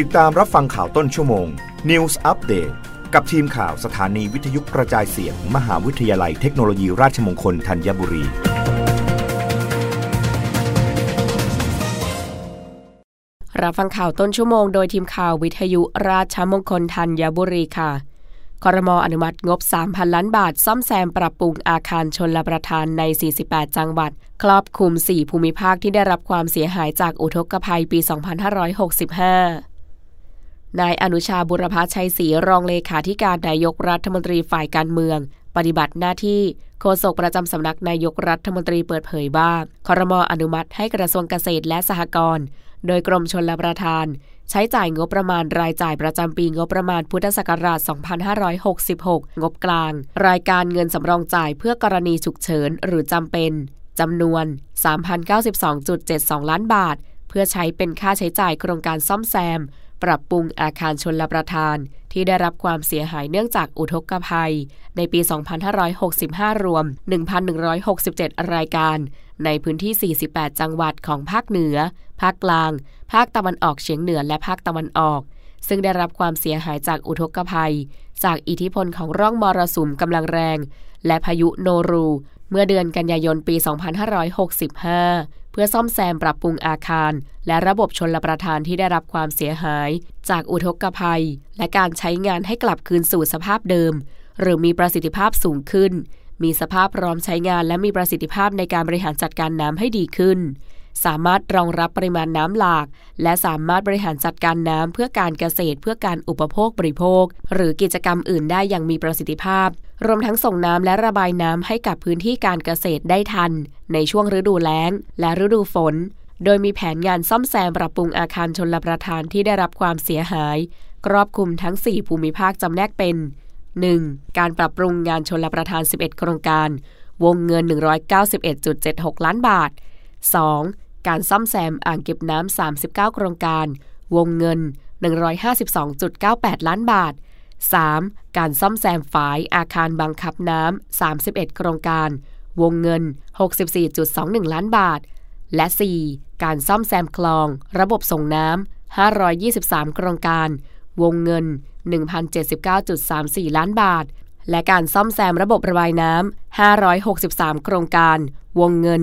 ติดตามรับฟังข่าวต้นชั่วโมง News Update กับทีมข่าวสถานีวิทยุกระจายเสียง มหาวิทยาลัยเทคโนโลยีราชมงคลธัญบุรี รับฟังข่าวต้นชั่วโมงโดยทีมข่าววิทยุราชมงคลธัญบุรีค่ะคอรมออนุมัติงบ 3,000 ล้านบาท ซ่อมแซมปรับปรุงอาคารชนลประทานใน 48 จังหวัด ครอบคลุม 4 ภูมิภาคที่ได้รับความเสียหายจากอุทกภัยปี 2565 นายอนุชาบุรพชัยศรีรองเลขาธิการนายกรัฐมนตรีฝ่ายการเมือง ปฏิบัติหน้าที่โฆษกประจำสำนักนายกรัฐมนตรีเปิดเผยว่าคอรมออนุมัติให้กระทรวงเกษตรและสหกรณ์โดยกรมชนรับประทาน ใช้จ่ายงบประมาณรายจ่ายประจำปีงบประมาณพุทธศักราช 2566 งบกลาง รายการเงินสำรองจ่ายเพื่อกรณีฉุกเฉินหรือจำเป็นจำนวน 3,092.72 ล้านบาท เพื่อใช้เป็นค่าใช้จ่ายโครงการซ่อมแซม ปรับปรุงอาคารชนลประทานที่ได้รับความเสียหายเนื่องจากอุทกภัย ในปี 2565 รวม 1,167 รายการ ในพื้นที่ 48 จังหวัดของภาคเหนือ ภาคกลาง ภาคตะวันออกเฉียงเหนือและภาคตะวันออก ซึ่งได้รับความเสียหายจากอุทกภัย จากอิทธิพลของร่องมรสุมกำลังแรง และพายุโนรู เมื่อเดือนกันยายนปี 2565 เพื่อซ่อมแซมปรับปรุงอาคาร และระบบชนลประทานที่ได้รับความเสียหาย จากอุทกภัย และการใช้งานให้กลับคืนสู่สภาพเดิม หรือมีประสิทธิภาพสูงขึ้น มีสภาพพร้อมใช้งานและมีประสิทธิภาพในการบริหารจัดการน้ำให้ดีขึ้น สามารถรองรับปริมาณน้ำหลาก และสามารถบริหารจัดการน้ำเพื่อการเกษตรเพื่อการอุปโภคบริโภค หรือกิจกรรมอื่นได้อย่างมีประสิทธิภาพ รวมทั้งส่งน้ำและระบายน้ำให้กับพื้นที่การเกษตรได้ทัน ในช่วงฤดูแล้ง และฤดูฝน โดยมีแผนงานซ่อมแซมปรับปรุงอาคารชนลประทานที่ได้รับความเสียหาย ครอบคลุมทั้ง 4 ภูมิภาคจำแนกเป็น 1. การปรับปรุงงานชนลประทาน 11 โครงการ วงเงิน 191.76 ล้านบาท 2. การซ่อมแซมอ่างเก็บน้ำ 39 โครงการ วงเงิน 152.98 ล้านบาท 3. การซ่อมแซมฝายอาคารบังคับน้ำ 31 โครงการ วงเงิน 64.21 ล้านบาท และ 4. การซ่อมแซมคลอง ระบบส่งน้ำ 523 โครงการ วงเงิน 1,079.34 ล้านบาท และการซ่อมแซมระบบระบายน้ำ 563 โครงการ วงเงิน